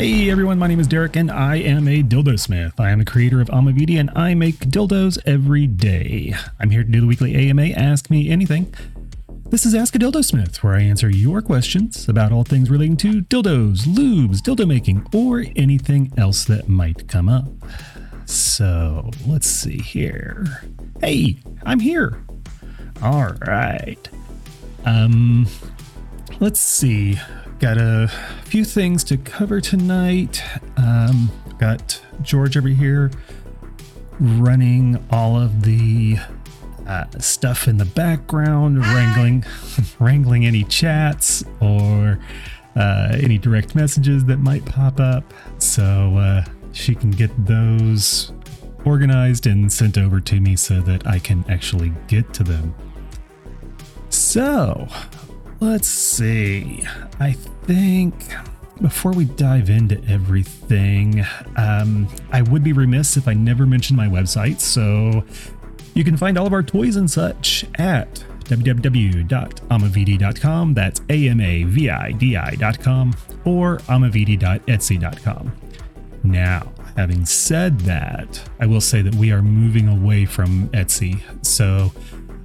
Hey everyone, my name is Derek and I am a dildo smith. I am the creator of Amavidi and I make dildos every day. I'm here to do the weekly AMA Ask Me Anything. This is Ask a Dildo Smith, where I answer your questions about all things relating to dildos, lubes, dildo making, or anything else that might come up. So let's see here. Hey, I'm here. All right. Um, let's see. Got a few things to cover tonight. Um, got George over here running all of the uh, stuff in the background, wrangling, wrangling any chats or uh, any direct messages that might pop up, so uh, she can get those organized and sent over to me so that I can actually get to them. So, let's see. I think before we dive into everything, um, I would be remiss if I never mentioned my website. So you can find all of our toys and such at www.amavidi.com. That's A-M-A-V-I-D-I.com or amavidi.etsy.com. Now, having said that, I will say that we are moving away from Etsy. So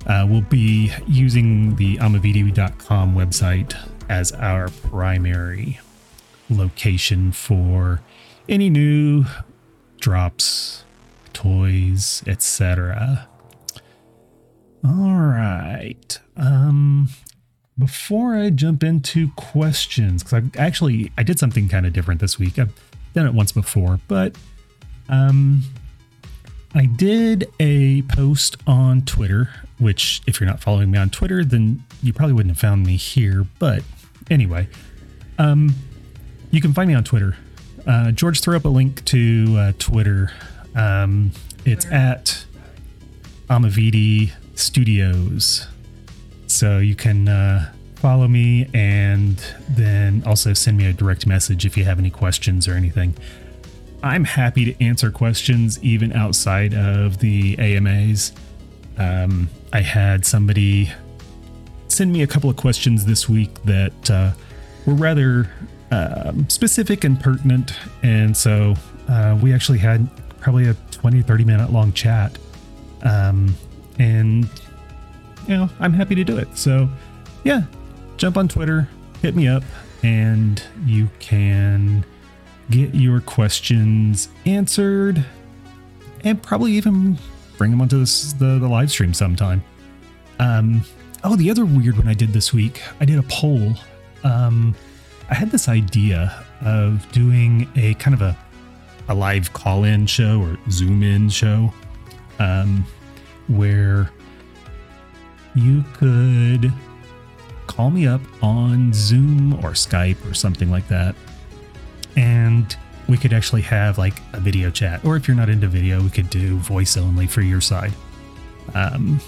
uh, we'll be using the amavidi.com website as our primary location for any new drops, toys, etc. All right. Um before I jump into questions cuz I actually I did something kind of different this week. I've done it once before, but um I did a post on Twitter, which if you're not following me on Twitter, then you probably wouldn't have found me here, but anyway, um you can find me on Twitter. Uh, George threw up a link to uh, Twitter. Um, it's at Amavidi Studios. So you can uh, follow me and then also send me a direct message if you have any questions or anything. I'm happy to answer questions even outside of the AMAs. Um, I had somebody send me a couple of questions this week that uh, were rather um, specific and pertinent. And so uh, we actually had probably a 20, 30 minute long chat. Um, and, you know, I'm happy to do it. So, yeah, jump on Twitter, hit me up, and you can get your questions answered and probably even bring them onto this, the, the live stream sometime. Um, oh, the other weird one I did this week, I did a poll. Um, I had this idea of doing a kind of a, a live call in show or zoom in show um, where you could call me up on Zoom or Skype or something like that. And we could actually have like a video chat. Or if you're not into video, we could do voice only for your side. Um,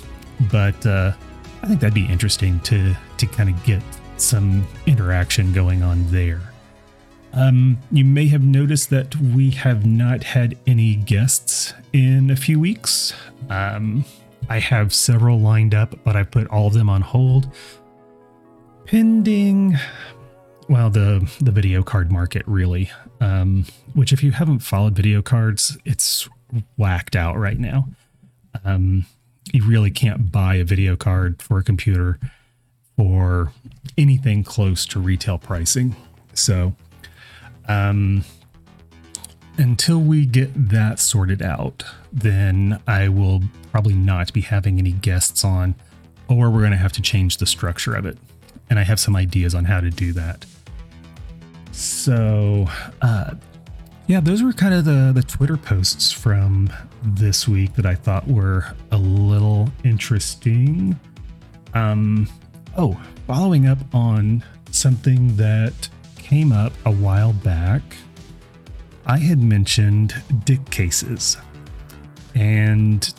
but uh, I think that'd be interesting to to kind of get some interaction going on there. Um, you may have noticed that we have not had any guests in a few weeks. Um, I have several lined up, but I put all of them on hold. Pending, well, the the video card market really. Um, which, if you haven't followed video cards, it's whacked out right now. Um, you really can't buy a video card for a computer or anything close to retail pricing. So, um, until we get that sorted out, then I will probably not be having any guests on, or we're going to have to change the structure of it. And I have some ideas on how to do that. So, uh, yeah, those were kind of the, the Twitter posts from this week that I thought were a little interesting. Um, oh, following up on something that came up a while back, I had mentioned dick cases. And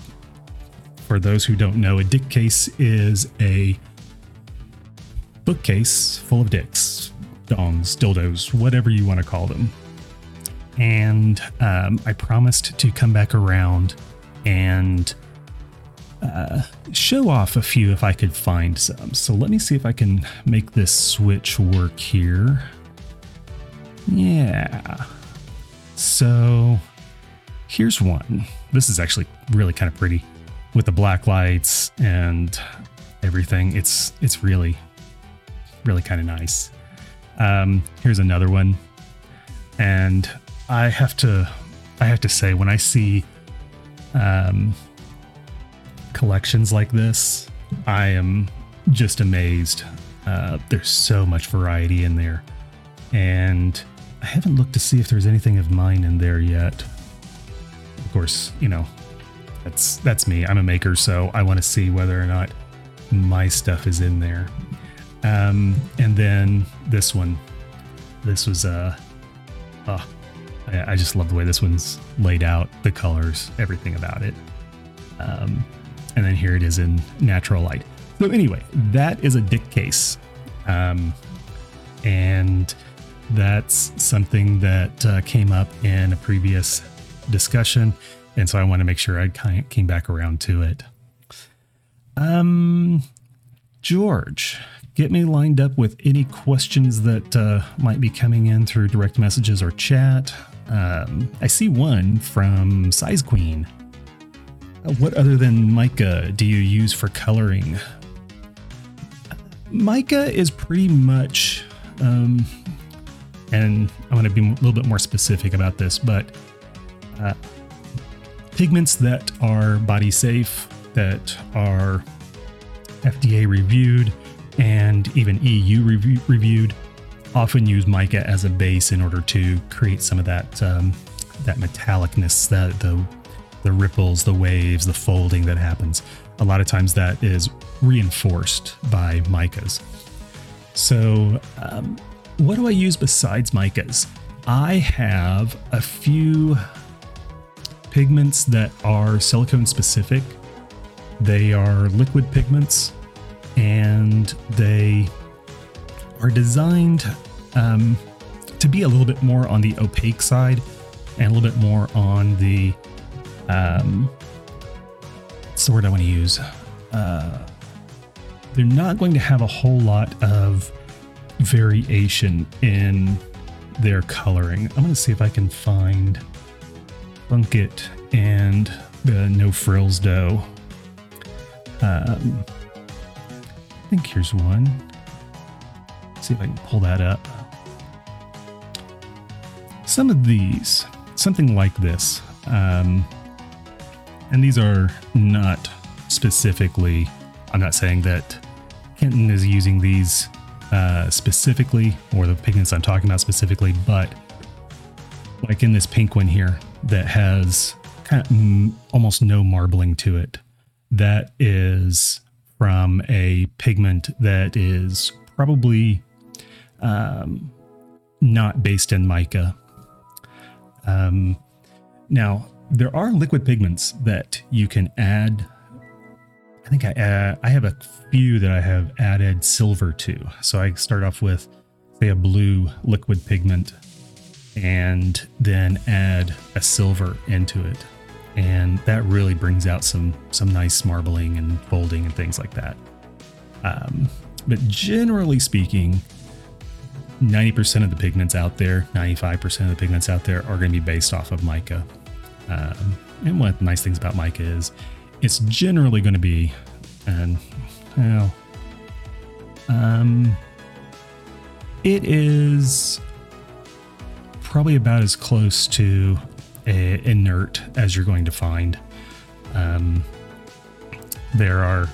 for those who don't know, a dick case is a bookcase full of dicks, dongs, dildos, whatever you want to call them. And um, I promised to come back around and uh, show off a few if I could find some. So let me see if I can make this switch work here. Yeah. So here's one. This is actually really kind of pretty with the black lights and everything. It's it's really really kind of nice. Um, here's another one, and I have to I have to say when I see um, collections like this, I am just amazed. Uh, there's so much variety in there, and I haven't looked to see if there's anything of mine in there yet. Of course, you know, that's that's me. I'm a maker, so I want to see whether or not my stuff is in there. Um, and then this one, this was uh, oh, I, I just love the way this one's laid out, the colors, everything about it. Um, and then here it is in natural light. So anyway, that is a Dick case, um, and that's something that uh, came up in a previous discussion, and so I want to make sure I kind of came back around to it. Um, George, get me lined up with any questions that uh, might be coming in through direct messages or chat. Um, I see one from Size Queen. Uh, what other than mica do you use for coloring? Mica is pretty much, um, and I'm going to be a little bit more specific about this, but uh, pigments that are body safe, that are FDA reviewed, and even EU review- reviewed, often use mica as a base in order to create some of that um, that metallicness, that the the ripples, the waves, the folding that happens. A lot of times that is reinforced by micas. So, um, what do I use besides micas? I have a few pigments that are silicone specific. They are liquid pigments and they are designed um, to be a little bit more on the opaque side and a little bit more on the um, what's the word I want to use? Uh, they're not going to have a whole lot of variation in their coloring. I'm going to see if I can find Funkit and the No Frills dough. Um, I think here's one. Let's see if I can pull that up. Some of these, something like this, um, and these are not specifically, I'm not saying that Kenton is using these uh, specifically or the pigments I'm talking about specifically, but like in this pink one here that has kind of mm, almost no marbling to it, that is from a pigment that is probably um, not based in mica. Um, now, there are liquid pigments that you can add. I think I add, I have a few that I have added silver to. So I start off with, say, a blue liquid pigment and then add a silver into it. And that really brings out some some nice marbling and folding and things like that. Um, but generally speaking, 90% of the pigments out there, 95% of the pigments out there are going to be based off of mica. Um, and one of the nice things about mica is it's generally going to be, and well, um, it is probably about as close to inert as you're going to find. Um, there are,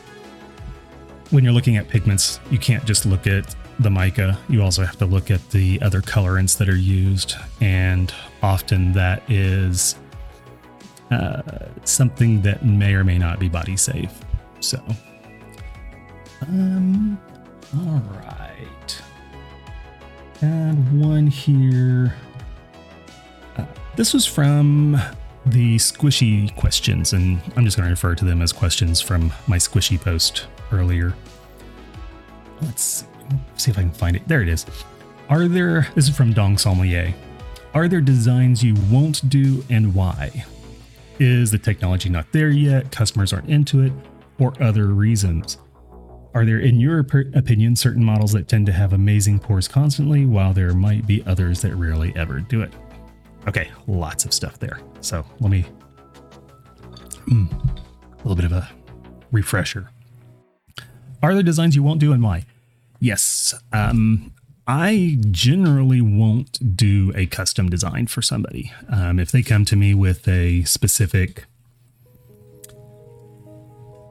when you're looking at pigments, you can't just look at the mica. You also have to look at the other colorants that are used, and often that is uh, something that may or may not be body safe. So, um, all right. Add one here. This was from the squishy questions, and I'm just going to refer to them as questions from my squishy post earlier. Let's see if I can find it. There it is. Are there, this is from Dong Sommelier. Are there designs you won't do and why? Is the technology not there yet? Customers aren't into it? Or other reasons? Are there, in your opinion, certain models that tend to have amazing pores constantly, while there might be others that rarely ever do it? Okay, lots of stuff there. So let me mm, a little bit of a refresher. Are there designs you won't do and why? Yes. Um, I generally won't do a custom design for somebody. Um, if they come to me with a specific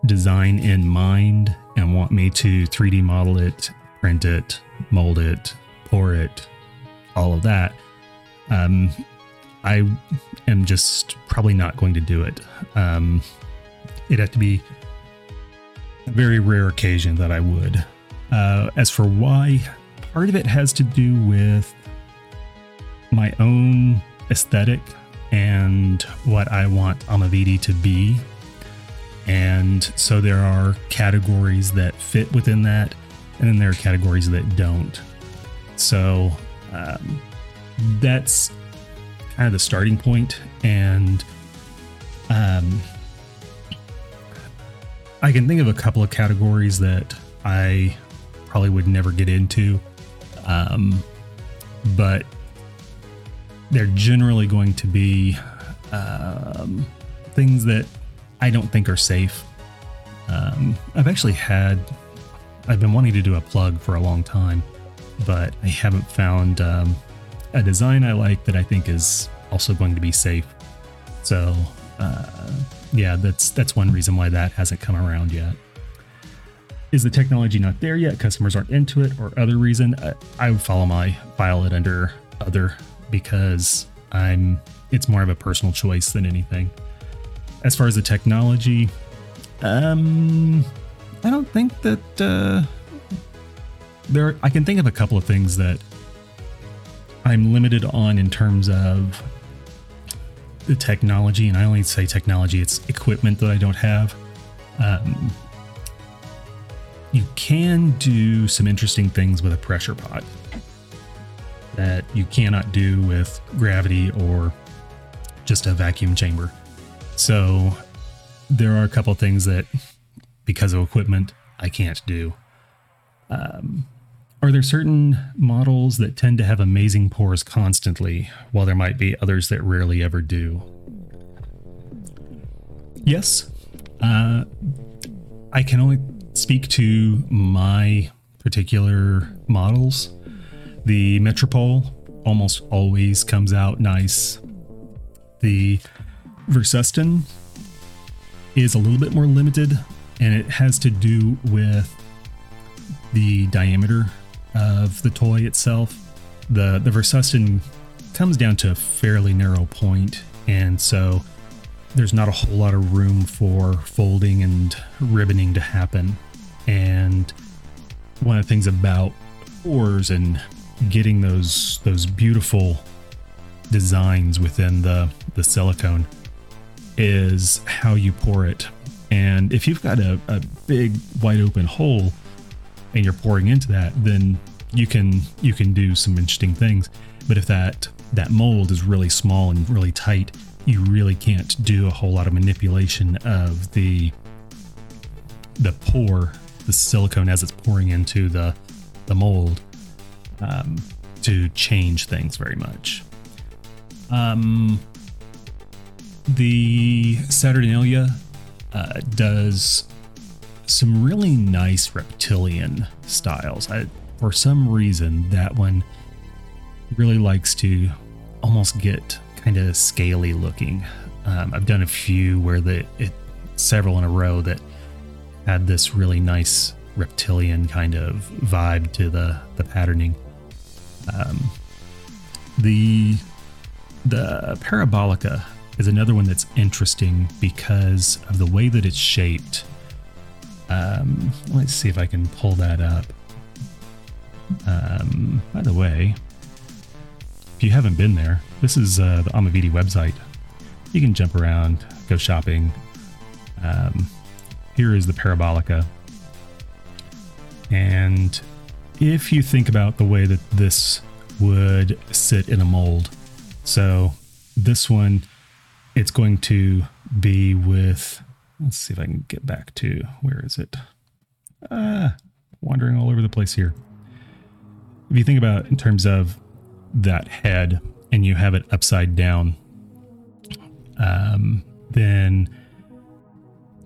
design in mind and want me to 3D model it, print it, mold it, pour it, all of that, um, I am just probably not going to do it. Um, it'd have to be a very rare occasion that I would. Uh, as for why, part of it has to do with my own aesthetic and what I want Amavidi to be and so there are categories that fit within that, and then there are categories that don't. So um, that's kind of the starting point, and um, I can think of a couple of categories that I probably would never get into, um, but they're generally going to be um, things that I don't think are safe. Um, I've actually had, I've been wanting to do a plug for a long time, but I haven't found um, a design I like that I think is also going to be safe. So, uh, yeah, that's that's one reason why that hasn't come around yet. Is the technology not there yet? Customers aren't into it, or other reason? I, I would follow my file it under other because I'm. It's more of a personal choice than anything as far as the technology, um, I don't think that uh, there. I can think of a couple of things that I'm limited on in terms of the technology, and I only say technology; it's equipment that I don't have. Um, you can do some interesting things with a pressure pot that you cannot do with gravity or just a vacuum chamber. So there are a couple things that, because of equipment, I can't do. Um, are there certain models that tend to have amazing pores constantly, while there might be others that rarely ever do? Yes. Uh, I can only speak to my particular models. The Metropole almost always comes out nice. The Versustan is a little bit more limited, and it has to do with the diameter of the toy itself. The the Versustan comes down to a fairly narrow point, and so there's not a whole lot of room for folding and ribboning to happen. And one of the things about ores and getting those those beautiful designs within the the silicone is how you pour it. And if you've got a, a big wide open hole and you're pouring into that, then you can you can do some interesting things. But if that that mold is really small and really tight, you really can't do a whole lot of manipulation of the the pour, the silicone as it's pouring into the the mold um, to change things very much. Um, the Saturnalia uh, does some really nice reptilian styles. I, for some reason, that one really likes to almost get kind of scaly looking. Um, I've done a few where the it, several in a row that had this really nice reptilian kind of vibe to the the patterning. Um, the the Parabolica is another one that's interesting because of the way that it's shaped. Um, let's see if I can pull that up. Um, by the way, if you haven't been there, this is uh, the Amavidi website. You can jump around, go shopping. Um, here is the Parabolica. And if you think about the way that this would sit in a mold, so this one it's going to be with let's see if I can get back to where is it? uh, wandering all over the place here. If you think about in terms of that head and you have it upside down, um, then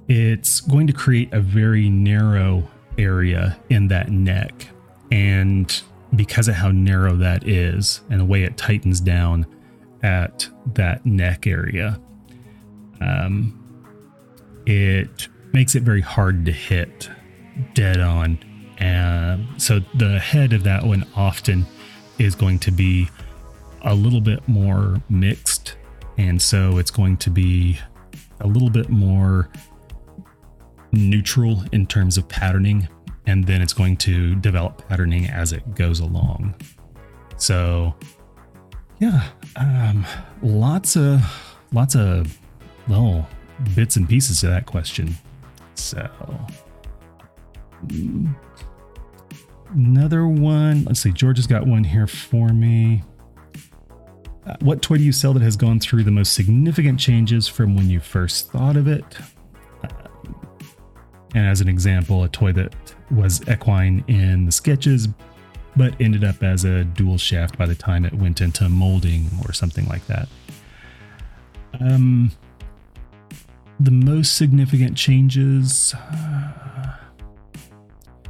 it's going to create a very narrow area in that neck. And because of how narrow that is and the way it tightens down at that neck area, um, it makes it very hard to hit dead on. And so the head of that one often is going to be a little bit more mixed. And so it's going to be a little bit more neutral in terms of patterning. And then it's going to develop patterning as it goes along. So, yeah, um, lots of, lots of, well, bits and pieces to that question. So, another one. Let's see. George has got one here for me. Uh, what toy do you sell that has gone through the most significant changes from when you first thought of it? Um, and as an example, a toy that was equine in the sketches, but ended up as a dual shaft by the time it went into molding or something like that. Um, the most significant changes. Uh,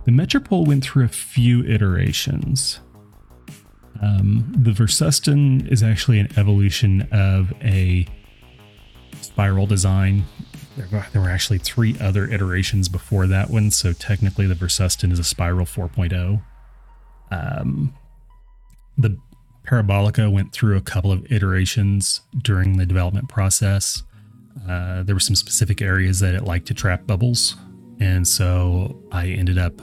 the Metropole went through a few iterations. Um, the Versustan is actually an evolution of a spiral design. There, there were actually three other iterations before that one, so technically the Versustan is a spiral 4.0. Um, the Parabolica went through a couple of iterations during the development process. Uh, there were some specific areas that it liked to trap bubbles, and so I ended up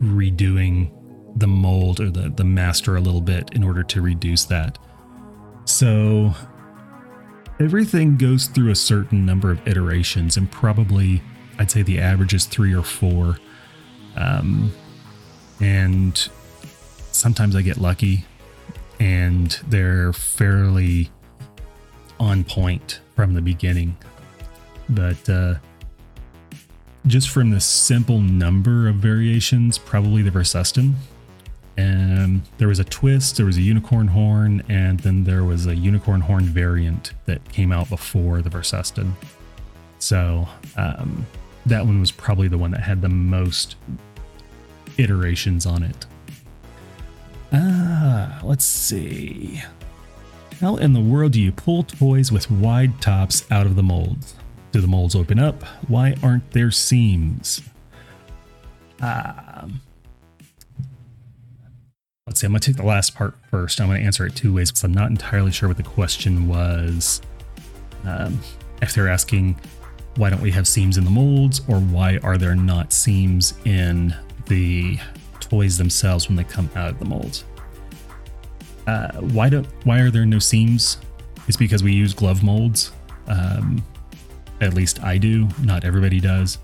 redoing the mold or the, the master a little bit in order to reduce that. So everything goes through a certain number of iterations, and probably I'd say the average is three or four. Um, and sometimes I get lucky, and they're fairly on point from the beginning. But uh, just from the simple number of variations, probably the Versustan. And there was a twist, there was a unicorn horn, and then there was a unicorn horn variant that came out before the Versustan. So um, that one was probably the one that had the most iterations on it. Ah, let's see. How in the world do you pull toys with wide tops out of the molds? Do the molds open up? Why aren't there seams? Um, let's see, I'm going to take the last part first. I'm going to answer it two ways because I'm not entirely sure what the question was. Um, if they're asking, why don't we have seams in the molds, or why are there not seams in the toys themselves when they come out of the molds? Uh, why don't why are there no seams? It's because we use glove molds. Um, at least I do. Not everybody does.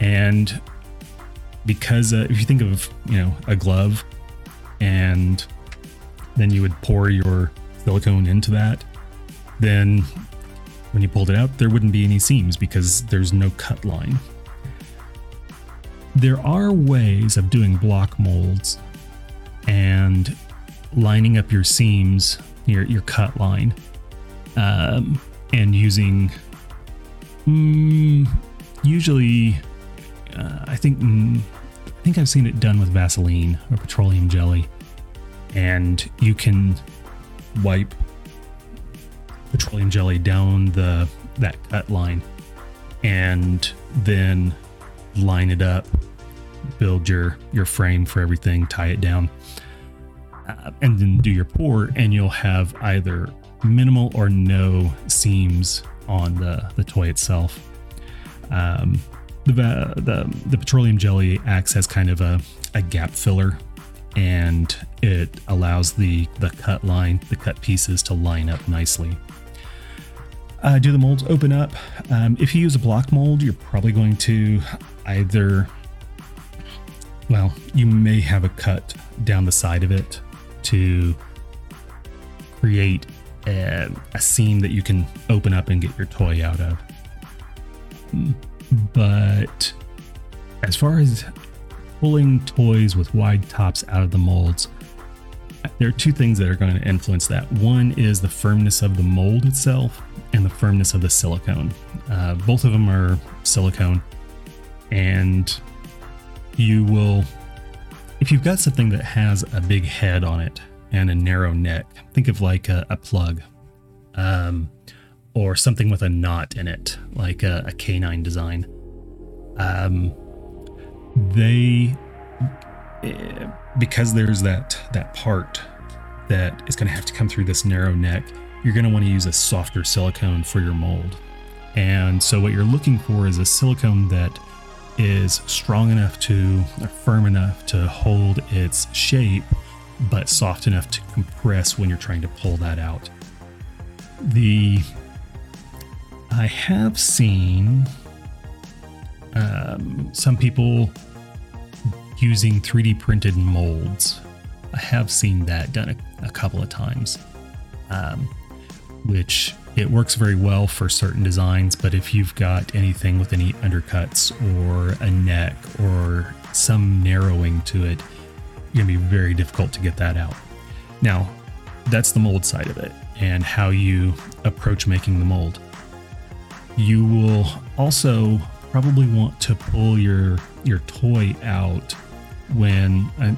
And because uh, if you think of you know a glove, and then you would pour your silicone into that, then when you pulled it out, there wouldn't be any seams because there's no cut line. There are ways of doing block molds and lining up your seams, your your cut line, um, and using mm, usually, uh, I think mm, I think I've seen it done with Vaseline or petroleum jelly, and you can wipe petroleum jelly down the that cut line, and then line it up, build your your frame for everything, tie it down uh, and then do your pour, and you'll have either minimal or no seams on the, the toy itself. Um, the, the, the petroleum jelly acts as kind of a, a gap filler and it allows the, the cut line, the cut pieces to line up nicely. Uh, do the molds open up? Um, if you use a block mold, you're probably going to either, well, you may have a cut down the side of it to create a, a seam that you can open up and get your toy out of. But as far as pulling toys with wide tops out of the molds, there are two things that are going to influence that. One is the firmness of the mold itself and the firmness of the silicone. Uh, both of them are silicone, and you will, if you've got something that has a big head on it and a narrow neck, think of like a, a plug, um, or something with a knot in it, like a, a canine design. Um, they eh, because there's that that part that is going to have to come through this narrow neck you're going to want to use a softer silicone for your mold and so what you're looking for is a silicone that is strong enough to or firm enough to hold its shape but soft enough to compress when you're trying to pull that out the i have seen um, some people using 3D printed molds. I have seen that done a, a couple of times, um, which it works very well for certain designs. But if you've got anything with any undercuts or a neck or some narrowing to it, you're gonna be very difficult to get that out. Now, that's the mold side of it and how you approach making the mold. You will also probably want to pull your your toy out when uh,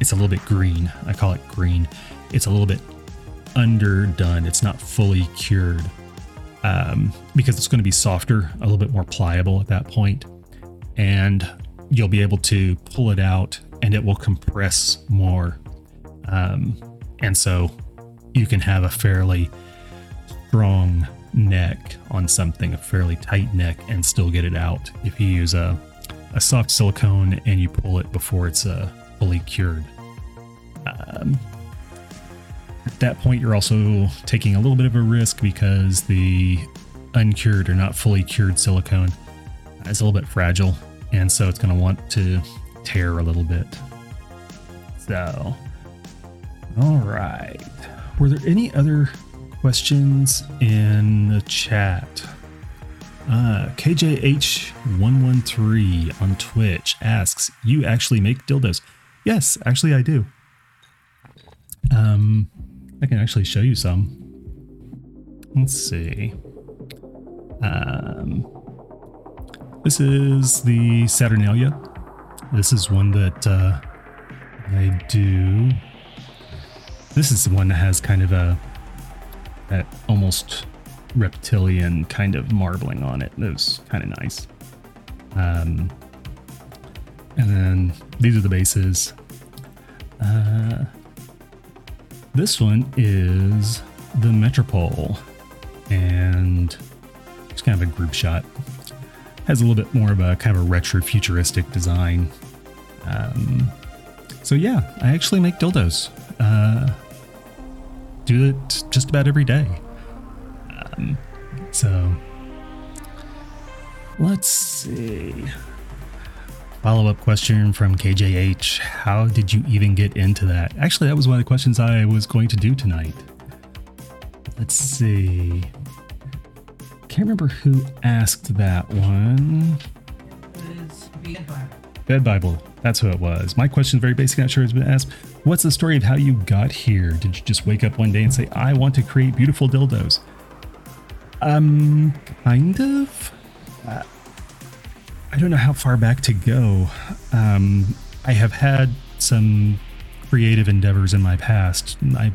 it's a little bit green. I call it green. It's a little bit underdone. It's not fully cured um, because it's going to be softer, a little bit more pliable at that point, and you'll be able to pull it out, and it will compress more, um, and so you can have a fairly strong neck on something, a fairly tight neck, and still get it out if you use a, a soft silicone and you pull it before it's uh, fully cured. Um, at that point, you're also taking a little bit of a risk because the uncured or not fully cured silicone is a little bit fragile, and so it's going to want to tear a little bit. So, all right. Were there any other questions in the chat. Uh, KJH113 on Twitch asks, You actually make dildos? Yes, actually, I do. Um, I can actually show you some. Let's see. Um, this is the Saturnalia. This is one that uh, I do. This is the one that has kind of a that almost reptilian kind of marbling on it. That was kind of nice. Um, and then these are the bases. Uh, this one is the Metropole, and it's kind of a group shot. Has a little bit more of a kind of a retro futuristic design. Um, so yeah, I actually make dildos. Uh, do it just about every day. Um, so let's see. Follow up question from KJH How did you even get into that? Actually, that was one of the questions I was going to do tonight. Let's see. Can't remember who asked that one. Bed Bible. That's who it was. My question is very basic, not sure it's been asked. What's the story of how you got here? Did you just wake up one day and say, I want to create beautiful dildos? Um, kind of. Uh, I don't know how far back to go. Um, I have had some creative endeavors in my past. I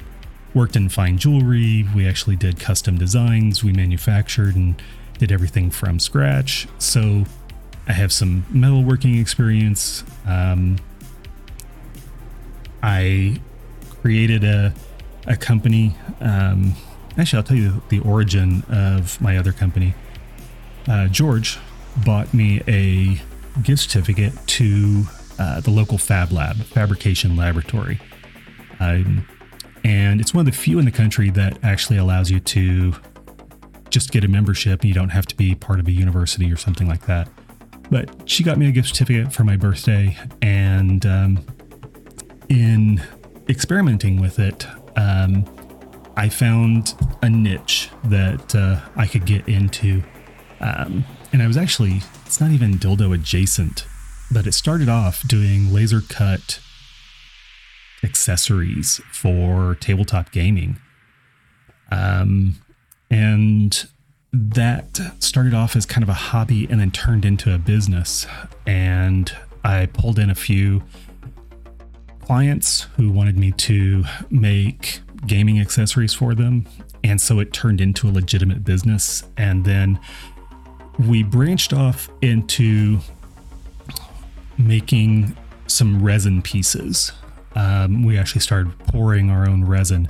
worked in fine jewelry. We actually did custom designs. We manufactured and did everything from scratch. So I have some metalworking experience. Um, I created a a company. Um, actually, I'll tell you the origin of my other company. Uh, George bought me a gift certificate to uh, the local Fab Lab, fabrication laboratory. Um, and it's one of the few in the country that actually allows you to just get a membership. You don't have to be part of a university or something like that. But she got me a gift certificate for my birthday, and um, in experimenting with it, um, I found a niche that uh, I could get into. Um, and I was actually, it's not even dildo adjacent. but it started off doing laser cut accessories for tabletop gaming. Um, and that started off as kind of a hobby and then turned into a business. And I pulled in a few clients who wanted me to make gaming accessories for them. And so it turned into a legitimate business. And then we branched off into making some resin pieces. Um, we actually started pouring our own resin.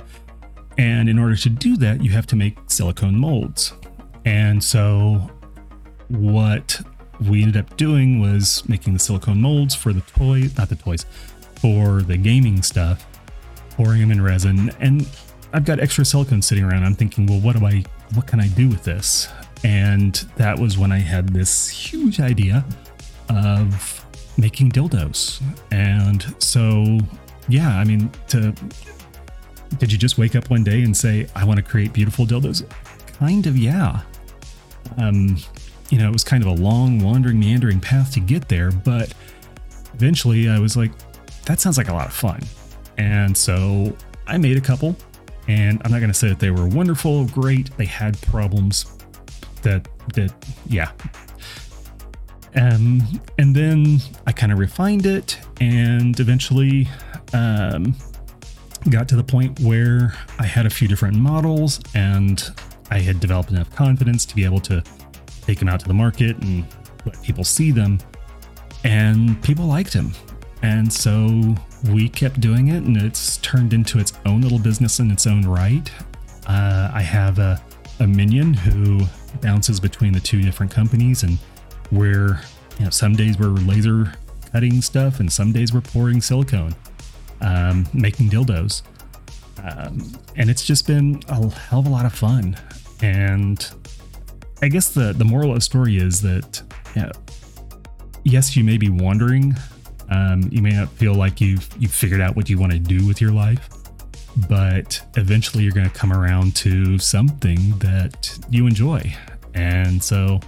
And in order to do that, you have to make silicone molds. And so, what we ended up doing was making the silicone molds for the toy, not the toys, for the gaming stuff, pouring them in resin. And I've got extra silicone sitting around. I'm thinking, well, what do I, what can I do with this? And that was when I had this huge idea of making dildos. And so, yeah, I mean, to did you just wake up one day and say, I want to create beautiful dildos? Kind of, yeah. Um, you know, it was kind of a long, wandering, meandering path to get there, but eventually I was like, that sounds like a lot of fun. And so I made a couple, and I'm not going to say that they were wonderful, great. They had problems that, that, yeah. Um, and then I kind of refined it and eventually um, got to the point where I had a few different models and I had developed enough confidence to be able to take them out to the market and let people see them. And people liked them. And so we kept doing it, and it's turned into its own little business in its own right. Uh, I have a, a minion who bounces between the two different companies, and we're, you know, some days we're laser cutting stuff, and some days we're pouring silicone, um, making dildos. Um, and it's just been a hell of a lot of fun. And I guess the the moral of the story is that you know, yes, you may be wandering um, you may not feel like you've you've figured out what you want to do with your life, but eventually you're going to come around to something that you enjoy, and so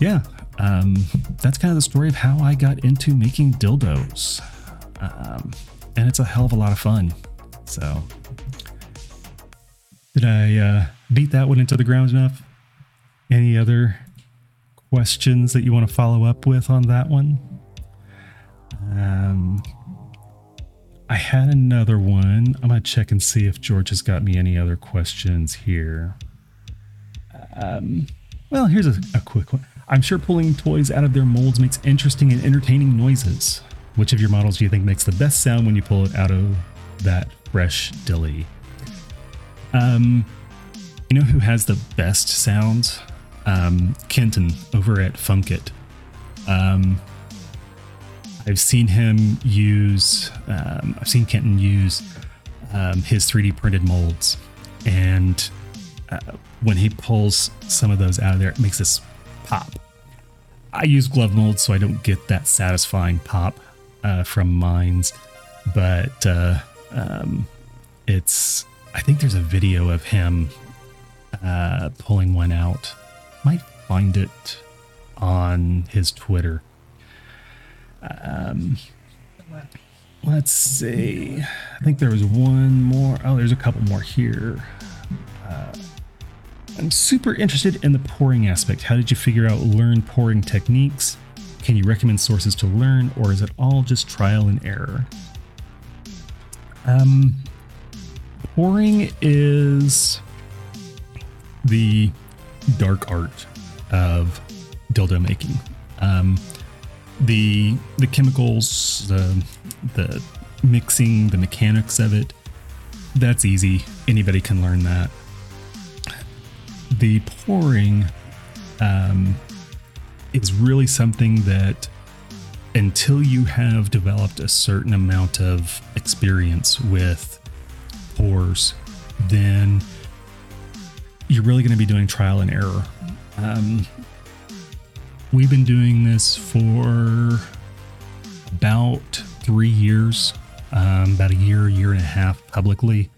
yeah, um, that's kind of the story of how I got into making dildos, um, and it's a hell of a lot of fun. So, did I uh, beat that one into the ground enough? Any other questions that you want to follow up with on that one? Um, I had another one. I'm to check and see if George has got me any other questions here. Um, well, here's a, a quick one. I'm sure pulling toys out of their molds makes interesting and entertaining noises. Which of your models do you think makes the best sound when you pull it out of that fresh dilly? Um, you know who has the best sounds? um, Kenton over at Funkit. Um, I've seen him use, um, I've seen Kenton use um, his 3D printed molds. And uh, when he pulls some of those out of there, it makes this pop. I use glove molds, so I don't get that satisfying pop uh, from mines. But uh, um, it's, I think there's a video of him uh, pulling one out might find it on his Twitter. Um, let's see. I think there was one more. Oh, there's a couple more here. Uh, I'm super interested in the pouring aspect. How did you figure out learn pouring techniques? Can you recommend sources to learn, or is it all just trial and error? Um, pouring is the dark art of dildo making. Um, the the chemicals, the the mixing, the mechanics of it, that's easy. Anybody can learn that. The pouring um, is really something that until you have developed a certain amount of experience with pours, then you're really going to be doing trial and error. Um, we've been doing this for about three years, um, about a year, year and a half publicly.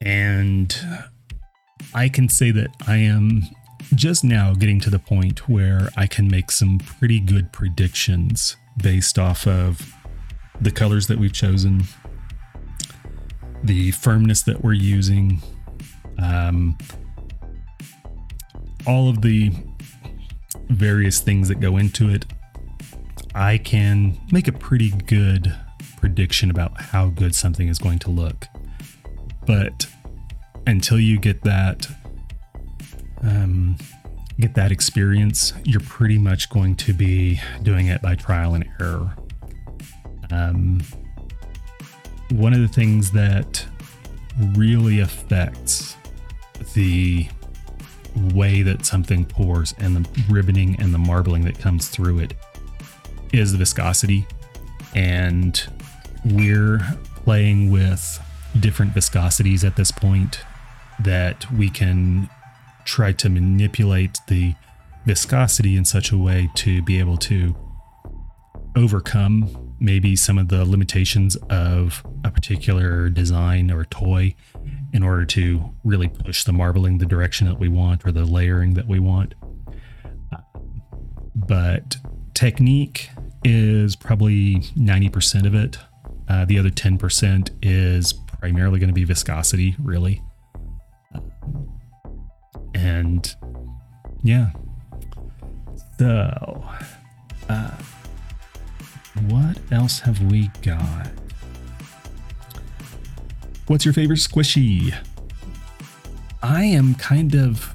And I can say that I am just now getting to the point where I can make some pretty good predictions based off of the colors that we've chosen, the firmness that we're using, um, all of the various things that go into it. I can make a pretty good prediction about how good something is going to look. But until you get that um, get that experience, you're pretty much going to be doing it by trial and error. Um, one of the things that really affects the way that something pours and the ribboning and the marbling that comes through it is the viscosity. And we're playing with different viscosities at this point that we can try to manipulate the viscosity in such a way to be able to overcome maybe some of the limitations of a particular design or toy in order to really push the marbling the direction that we want or the layering that we want. But technique is probably 90% of it. Uh, the other 10% is primarily going to be viscosity, really. And yeah. So, uh, what else have we got? What's your favorite squishy? I am kind of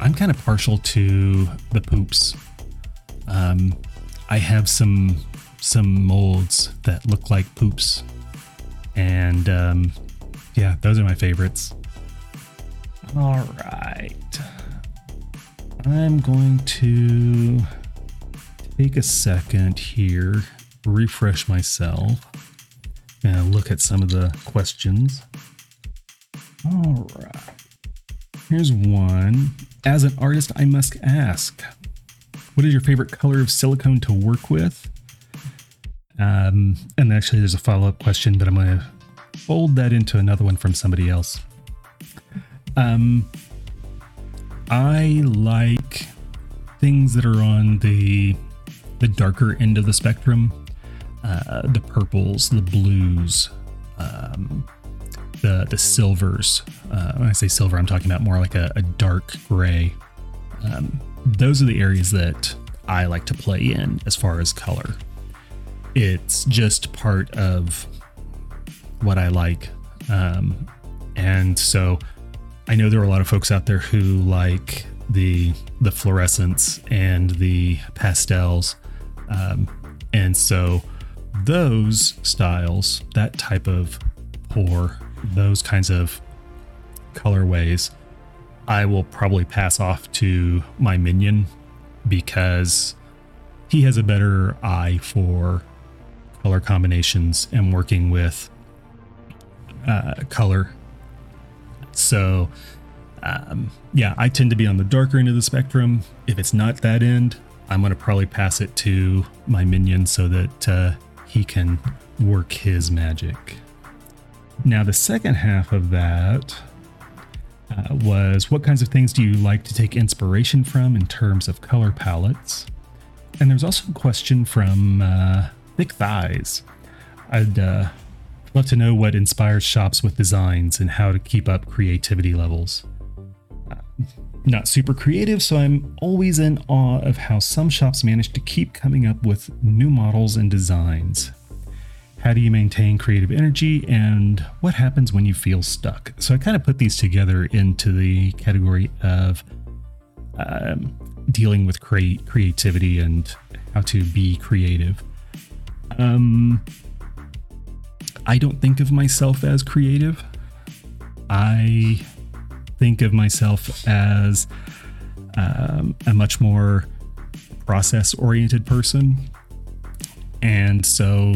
I'm kind of partial to the poops. Um, I have some some molds that look like poops, and um, yeah, those are my favorites. All right, I'm going to take a second here, refresh myself, and look at some of the questions. All right. Here's one. As an artist, I must ask what is your favorite color of silicone to work with? Um, and actually, there's a follow up question, but I'm going to fold that into another one from somebody else. Um, I like things that are on the the darker end of the spectrum, uh, the purples, the blues, um, the the silvers. Uh, when I say silver, I'm talking about more like a, a dark gray. Um, those are the areas that I like to play in as far as color. It's just part of what I like, um, and so I know there are a lot of folks out there who like the the fluorescence and the pastels, um, and so those styles, that type of pour, those kinds of colorways, I will probably pass off to my minion because he has a better eye for color combinations and working with uh, color. So, um, yeah, I tend to be on the darker end of the spectrum. If it's not that end, I'm going to probably pass it to my minion so that uh, he can work his magic. Now, the second half of that uh, was what kinds of things do you like to take inspiration from in terms of color palettes? And there's also a question from uh, Thick Thighs. I'd uh, love to know what inspires shops with designs and how to keep up creativity levels. Not super creative, so I'm always in awe of how some shops manage to keep coming up with new models and designs. How do you maintain creative energy? And what happens when you feel stuck? So I kind of put these together into the category of um, dealing with cre- creativity and how to be creative. Um, I don't think of myself as creative. I think of myself as um, a much more process oriented person. And so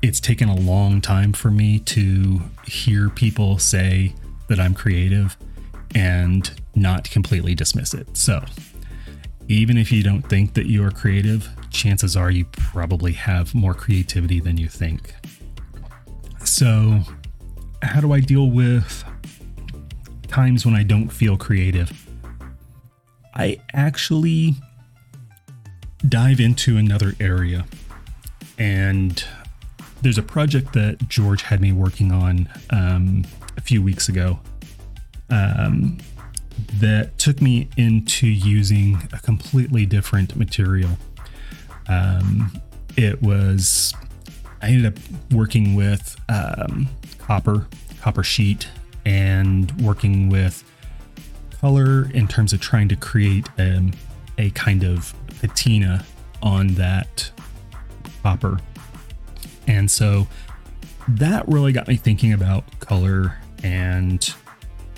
it's taken a long time for me to hear people say that I'm creative and not completely dismiss it. So, even if you don't think that you are creative, chances are you probably have more creativity than you think. So, how do I deal with times when I don't feel creative? I actually dive into another area. And there's a project that George had me working on um, a few weeks ago um, that took me into using a completely different material. Um, it was, I ended up working with um, copper, copper sheet, and working with color in terms of trying to create um, a kind of patina on that copper. And so that really got me thinking about color and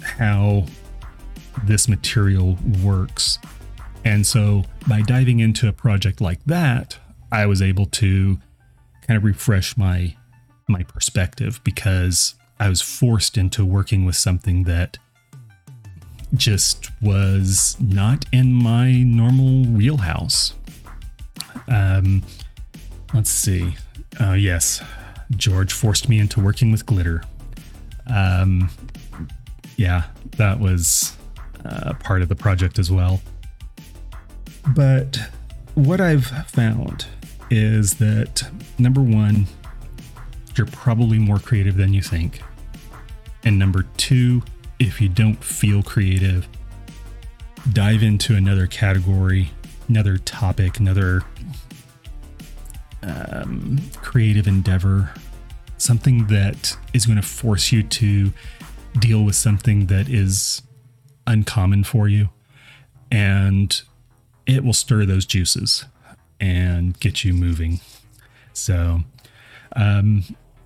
how this material works. And so by diving into a project like that, I was able to kind of refresh my my perspective because I was forced into working with something that just was not in my normal wheelhouse. Um, let's see. Uh, yes, George forced me into working with glitter. Um, yeah, that was uh, part of the project as well. But what I've found is that number one, you're probably more creative than you think. And number two, if you don't feel creative, dive into another category, another topic, another um, creative endeavor, something that is going to force you to deal with something that is uncommon for you. And it will stir those juices and get you moving. So, um,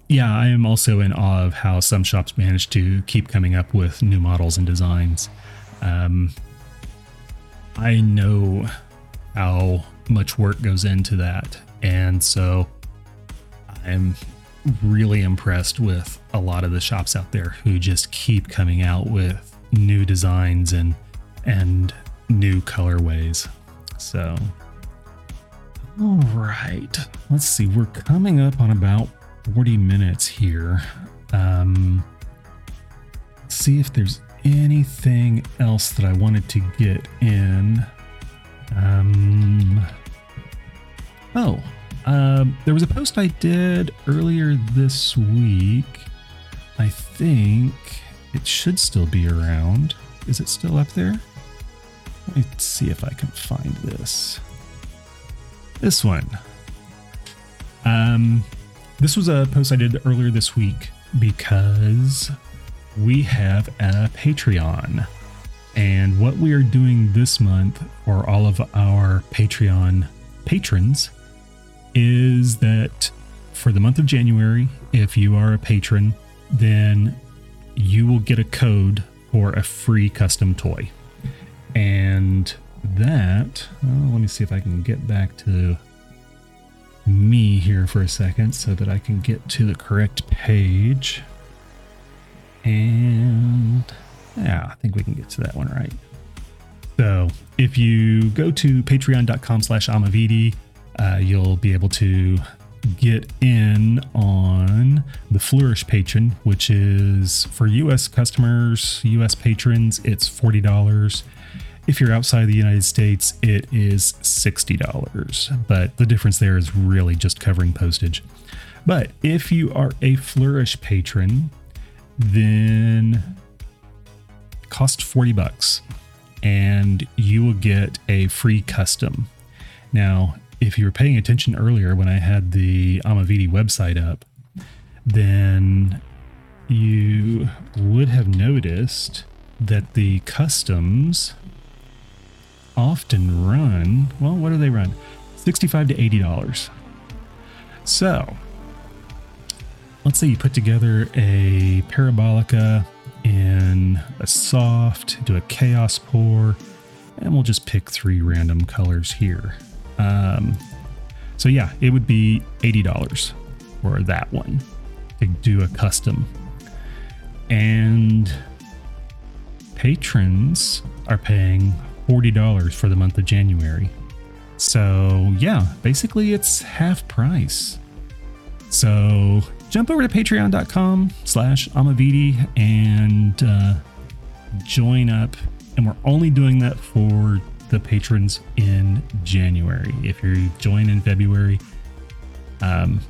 yeah, I am also in awe of how some shops manage to keep coming up with new models and designs. Um, I know how much work goes into that. And so I'm really impressed with a lot of the shops out there who just keep coming out with new designs and and new colorways. So all right. Let's see. We're coming up on about 40 minutes here. Um, see if there's anything else that I wanted to get in. Um, oh, uh, there was a post I did earlier this week. I think it should still be around. Is it still up there? Let me see if I can find this. This one. Um, this was a post I did earlier this week because we have a Patreon. And what we are doing this month for all of our Patreon patrons is that for the month of January, if you are a patron, then you will get a code for a free custom toy. And that, well, let me see if I can get back to me here for a second so that I can get to the correct page. And yeah, I think we can get to that one right. So if you go to patreon.com slash amavidi, uh, you'll be able to get in on the Flourish patron, which is for US customers, US patrons, it's $40. If you're outside the United States, it is $60. But the difference there is really just covering postage. But if you are a Flourish patron, then cost 40 bucks and you will get a free custom. Now, if you were paying attention earlier when I had the Amavidi website up, then you would have noticed that the customs often run, well, what do they run? 65 to $80. So, let's say you put together a parabolica in a soft, do a chaos pour, and we'll just pick three random colors here. Um, so yeah, it would be $80 for that one to do a custom. And patrons are paying $40 for the month of January. So, yeah, basically it's half price. So, jump over to patreon.com slash amavidi and uh, join up. And we're only doing that for the patrons in January. If you join in February, um,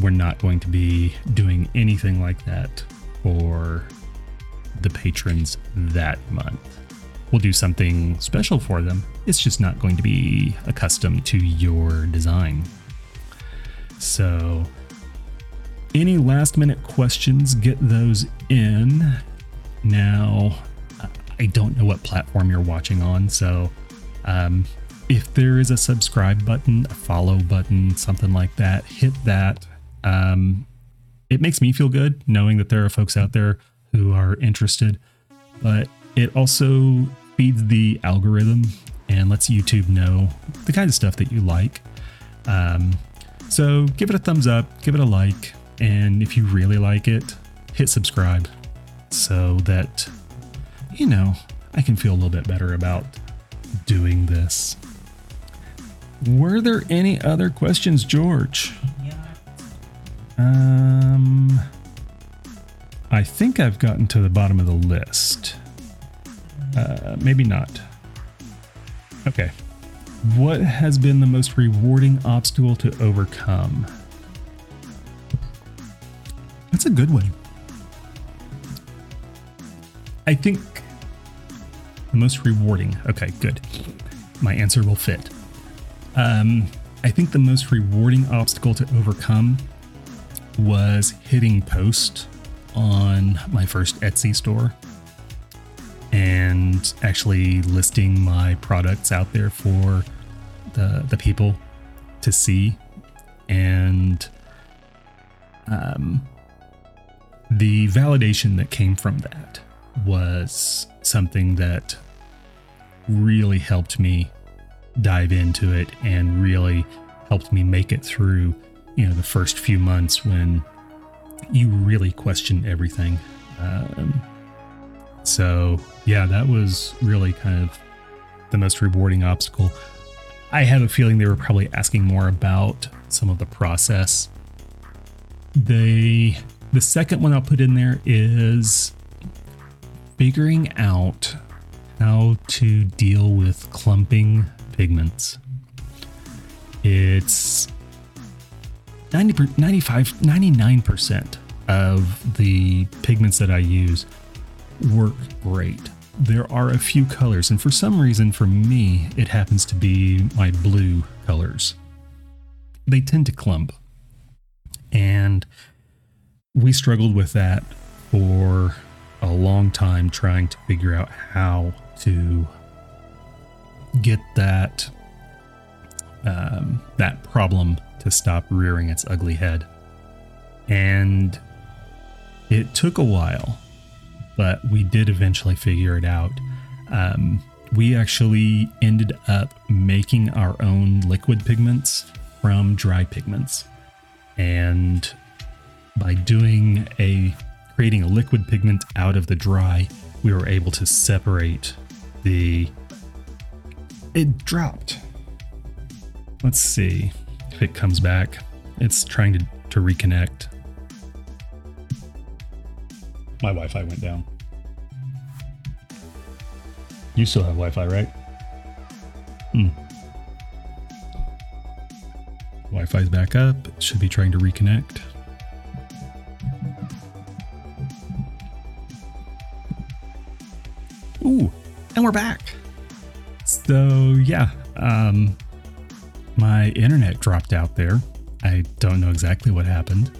we're not going to be doing anything like that for the patrons that month. We'll do something special for them. It's just not going to be accustomed to your design. So, any last minute questions, get those in. Now, I don't know what platform you're watching on, so um, if there is a subscribe button, a follow button, something like that, hit that. Um, it makes me feel good knowing that there are folks out there who are interested, but it also feeds the algorithm and lets YouTube know the kind of stuff that you like. Um, so give it a thumbs up, give it a like, and if you really like it, hit subscribe so that, you know, I can feel a little bit better about doing this. Were there any other questions, George? Um, I think I've gotten to the bottom of the list. Uh, maybe not. Okay. What has been the most rewarding obstacle to overcome? That's a good one. I think the most rewarding. Okay, good. My answer will fit. Um, I think the most rewarding obstacle to overcome was hitting post on my first Etsy store and actually listing my products out there for the the people to see. And um, the validation that came from that was something that really helped me dive into it and really helped me make it through you know the first few months when you really question everything. Um, so yeah that was really kind of the most rewarding obstacle i have a feeling they were probably asking more about some of the process the the second one i'll put in there is figuring out how to deal with clumping pigments. It's 90, 95, 99% of the pigments that I use work great. There are a few colors, and for some reason, for me, it happens to be my blue colors. They tend to clump. And we struggled with that for a long time trying to figure out how to get that um, that problem to stop rearing its ugly head. And it took a while, but we did eventually figure it out. Um, we actually ended up making our own liquid pigments from dry pigments. And by doing a creating a liquid pigment out of the dry, we were able to separate the it dropped. Let's see if it comes back. It's trying to, to reconnect. My Wi Fi went down. You still have Wi Fi, right? Hmm. Wi Fi's back up. It should be trying to reconnect. Ooh, and we're back. So yeah, um, my internet dropped out there. I don't know exactly what happened,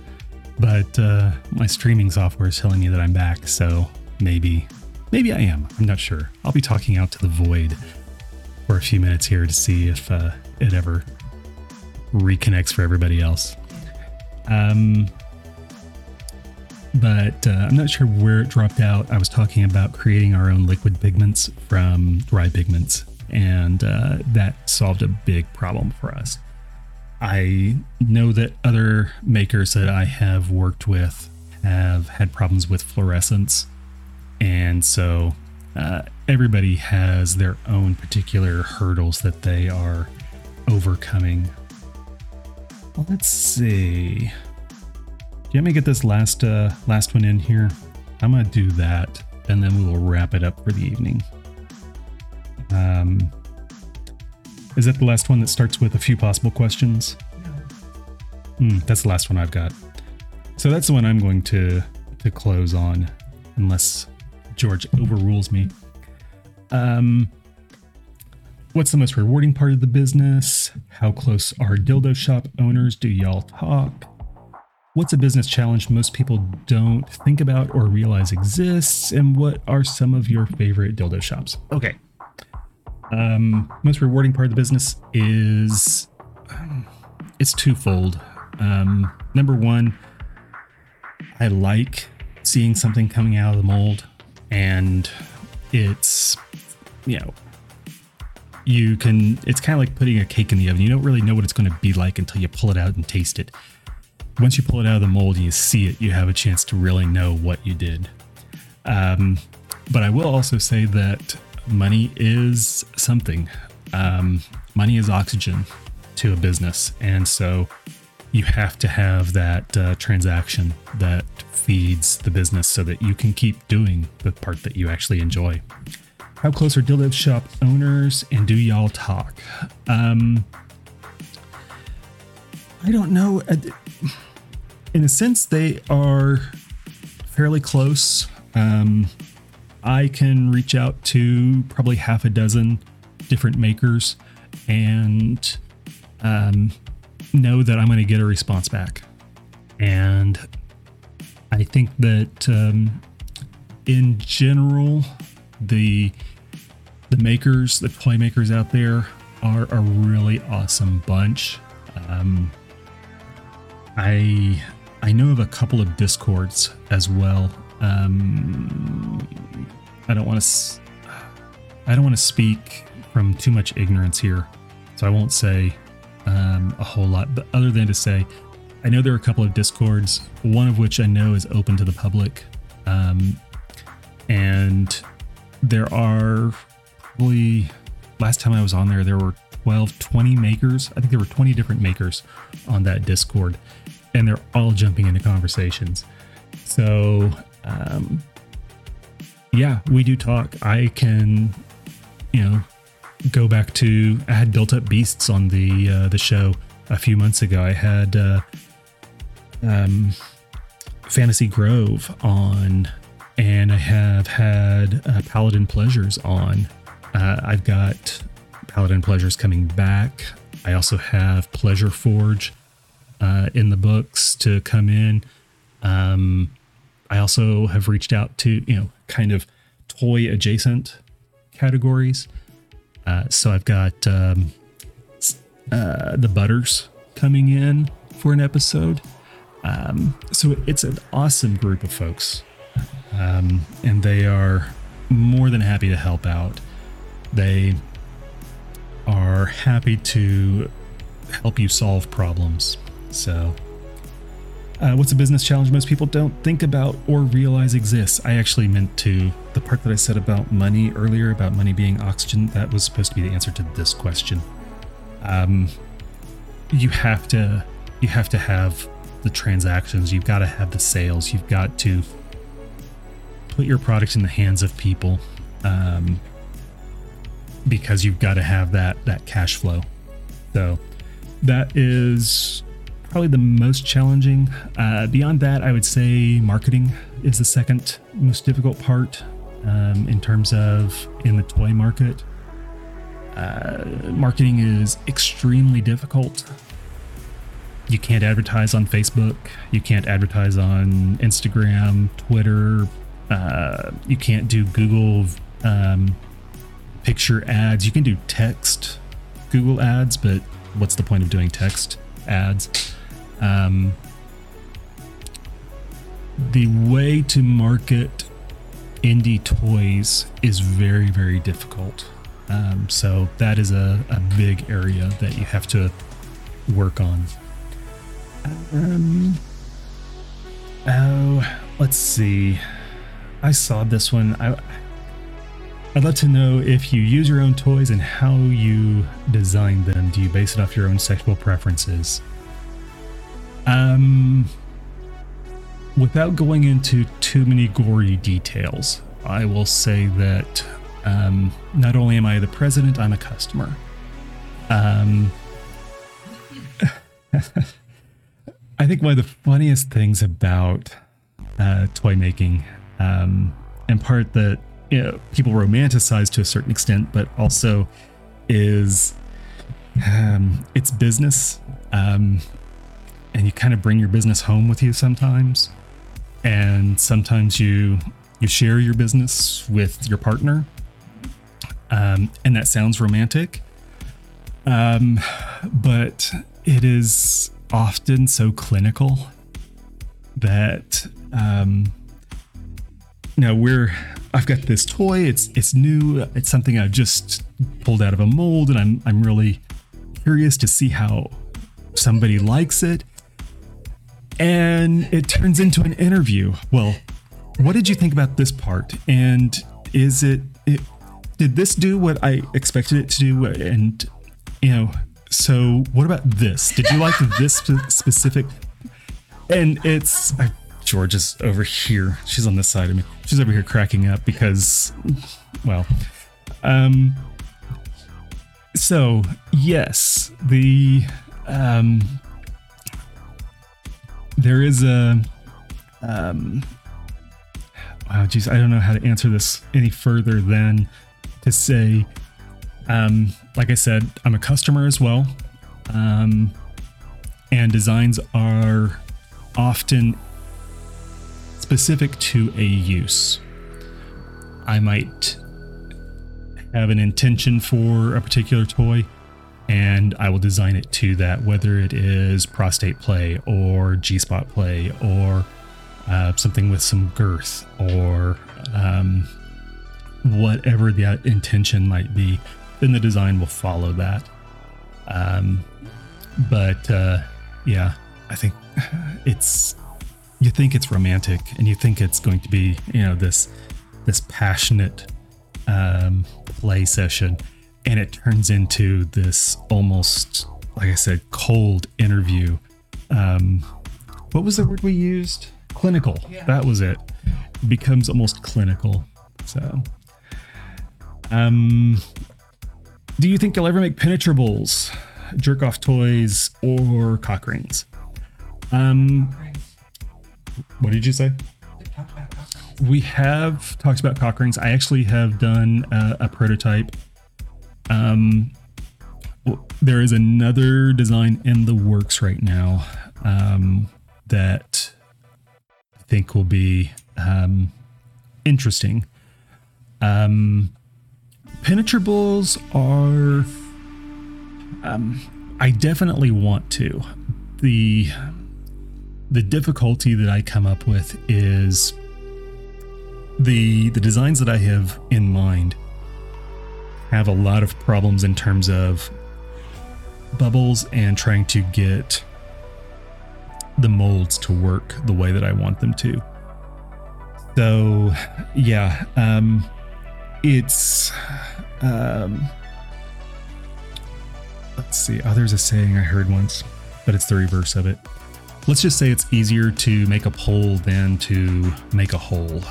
but uh, my streaming software is telling me that I'm back. So maybe, maybe I am. I'm not sure. I'll be talking out to the void for a few minutes here to see if uh, it ever reconnects for everybody else. Um, but uh, I'm not sure where it dropped out. I was talking about creating our own liquid pigments from dry pigments, and uh, that solved a big problem for us. I know that other makers that I have worked with have had problems with fluorescence, and so uh, everybody has their own particular hurdles that they are overcoming. Let's see. Let me get this last uh, last one in here. I'm gonna do that, and then we will wrap it up for the evening. Um, Is that the last one that starts with a few possible questions? Hmm, that's the last one I've got. So that's the one I'm going to to close on, unless George overrules me. Um, what's the most rewarding part of the business? How close are dildo shop owners? Do y'all talk? What's a business challenge most people don't think about or realize exists? And what are some of your favorite dildo shops? Okay. Um, most rewarding part of the business is um, it's twofold. Um, number one, I like seeing something coming out of the mold, and it's you know you can it's kind of like putting a cake in the oven. You don't really know what it's going to be like until you pull it out and taste it. Once you pull it out of the mold and you see it you have a chance to really know what you did. Um, but i will also say that money is something um, money is oxygen to a business and so you have to have that uh, transaction that feeds the business so that you can keep doing the part that you actually enjoy. How close are dildo shop owners and do y'all talk? Um, I don't know. In a sense, they are fairly close. Um, I can reach out to probably half a dozen different makers and um, know that I'm going to get a response back. And I think that um, in general, the the makers, the toy makers out there are a really awesome bunch. Um, I I know of a couple of discords as well. Um, I don't want to I don't want to speak from too much ignorance here, so I won't say um, a whole lot. But other than to say, I know there are a couple of discords, one of which I know is open to the public, um, and there are probably last time I was on there, there were 12, 20 makers. I think there were 20 different makers on that Discord, and they're all jumping into conversations. So, um, yeah, we do talk. I can, you know, go back to I had built up beasts on the uh, the show a few months ago. I had uh, um, Fantasy Grove on, and I have had uh, Paladin Pleasures on. Uh, I've got Paladin Pleasures coming back. I also have Pleasure Forge uh, in the books to come in. Um, I also have reached out to you know kind of toy adjacent categories. Uh, so I've got um, uh, the Butters coming in for an episode. Um, so it's an awesome group of folks, um, and they are more than happy to help out. They are happy to help you solve problems. So uh, what's a business challenge most people don't think about or realize exists? I actually meant to, the part that I said about money earlier, about money being oxygen, that was supposed to be the answer to this question. Um, you have to, you have to have the transactions, you've got to have the sales, you've got to put your product in the hands of people, um, because you've got to have that, that cash flow. So that is probably the most challenging. Uh, beyond that, I would say marketing is the second most difficult part um, in terms of in the toy market. Uh, marketing is extremely difficult. You can't advertise on Facebook. You can't advertise on Instagram, Twitter. Uh, you can't do Google um, picture ads. You can do text Google ads, but what's the point of doing text ads? Um, the way to market indie toys is very, very difficult. Um, so that is a, a big area that you have to work on. Um, oh, let's see. I saw this one. I, I'd love to know if you use your own toys and how you design them. Do you base it off your own sexual preferences? Um, without going into too many gory details, I will say that um, not only am I the president, I'm a customer. Um, I think one of the funniest things about uh, toy making, um, and part that you know, people romanticize to a certain extent, but also is um, it's business, um, and you kind of bring your business home with you sometimes, and sometimes you you share your business with your partner, um, and that sounds romantic, um, but it is often so clinical that um, you know we're I've got this toy. It's it's new. It's something I've just pulled out of a mold, and I'm I'm really curious to see how somebody likes it. And it turns into an interview. Well, what did you think about this part? And is it, it did this do what I expected it to do? And you know, so what about this? Did you like this spe- specific? And it's George is over here. She's on this side of me. She's over here cracking up because, well, um, so yes, the um, there is a um, wow, geez, I don't know how to answer this any further than to say, um, like I said, I'm a customer as well, um, and designs are often specific to a use. I might have an intention for a particular toy and I will design it to that, whether it is prostate play or G spot play or uh, something with some girth or um, whatever the intention might be, then the design will follow that. Um, but uh, yeah, I think it's you think it's romantic and you think it's going to be you know this this passionate um, play session and it turns into this almost like i said cold interview um, what was the word we used clinical yeah. that was it. it becomes almost clinical so um do you think you'll ever make penetrables jerk off toys or cock rings um what did you say? We have talked about cock rings. I actually have done a, a prototype. Um, there is another design in the works right now um, that I think will be um, interesting. Um, penetrables are. Um, I definitely want to. The the difficulty that I come up with is the the designs that I have in mind have a lot of problems in terms of bubbles and trying to get the molds to work the way that I want them to. So, yeah, um, it's um, let's see. Oh, there's a saying I heard once, but it's the reverse of it. Let's just say it's easier to make a pole than to make a hole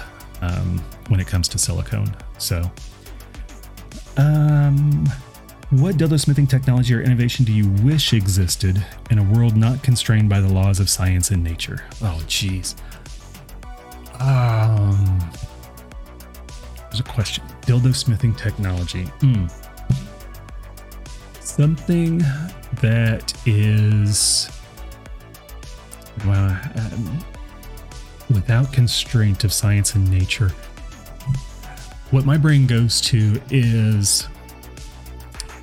um, when it comes to silicone. So, um, what dildo smithing technology or innovation do you wish existed in a world not constrained by the laws of science and nature? Oh, jeez. Um, there's a question. Dildo smithing technology. Mm. Something that is well, um, without constraint of science and nature, what my brain goes to is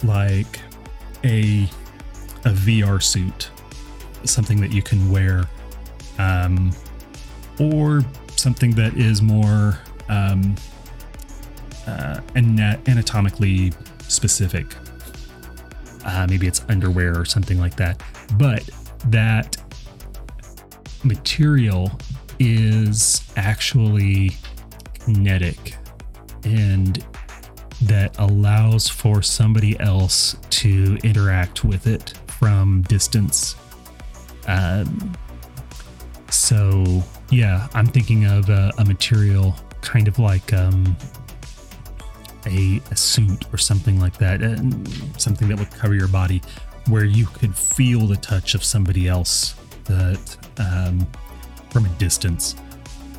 like a a VR suit, something that you can wear, um, or something that is more um, uh, anatomically specific. Uh, maybe it's underwear or something like that. But that material is actually kinetic and that allows for somebody else to interact with it from distance. Um, so, yeah, I'm thinking of a, a material kind of like um, a, a suit or something like that, uh, something that would cover your body, where you could feel the touch of somebody else that um, from a distance.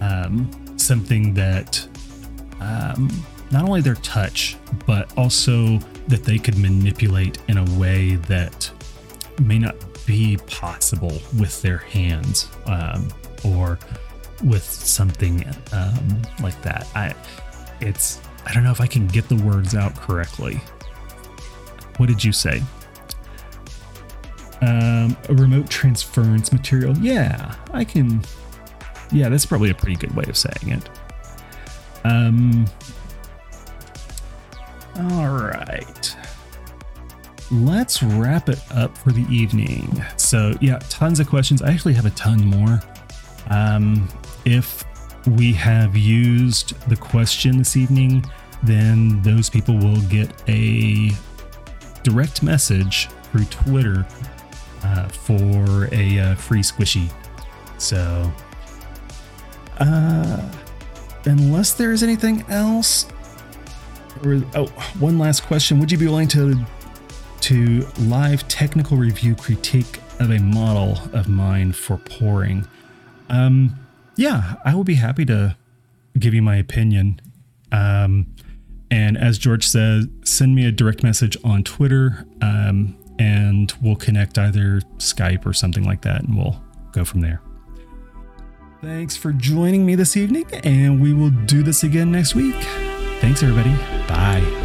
Um, something that um, not only their touch, but also that they could manipulate in a way that may not be possible with their hands um, or with something um, like that. I, it's, I don't know if I can get the words out correctly. What did you say? Um, a remote transference material. Yeah, I can. Yeah, that's probably a pretty good way of saying it. Um. All right. Let's wrap it up for the evening. So, yeah, tons of questions. I actually have a ton more. Um, if we have used the question this evening, then those people will get a direct message through Twitter uh, for a uh, free squishy. So, uh, unless there is anything else, or oh, one last question: Would you be willing to to live technical review critique of a model of mine for pouring? Um, yeah, I will be happy to give you my opinion. Um, and as George says, send me a direct message on Twitter. Um, and we'll connect either Skype or something like that, and we'll go from there. Thanks for joining me this evening, and we will do this again next week. Thanks, everybody. Bye.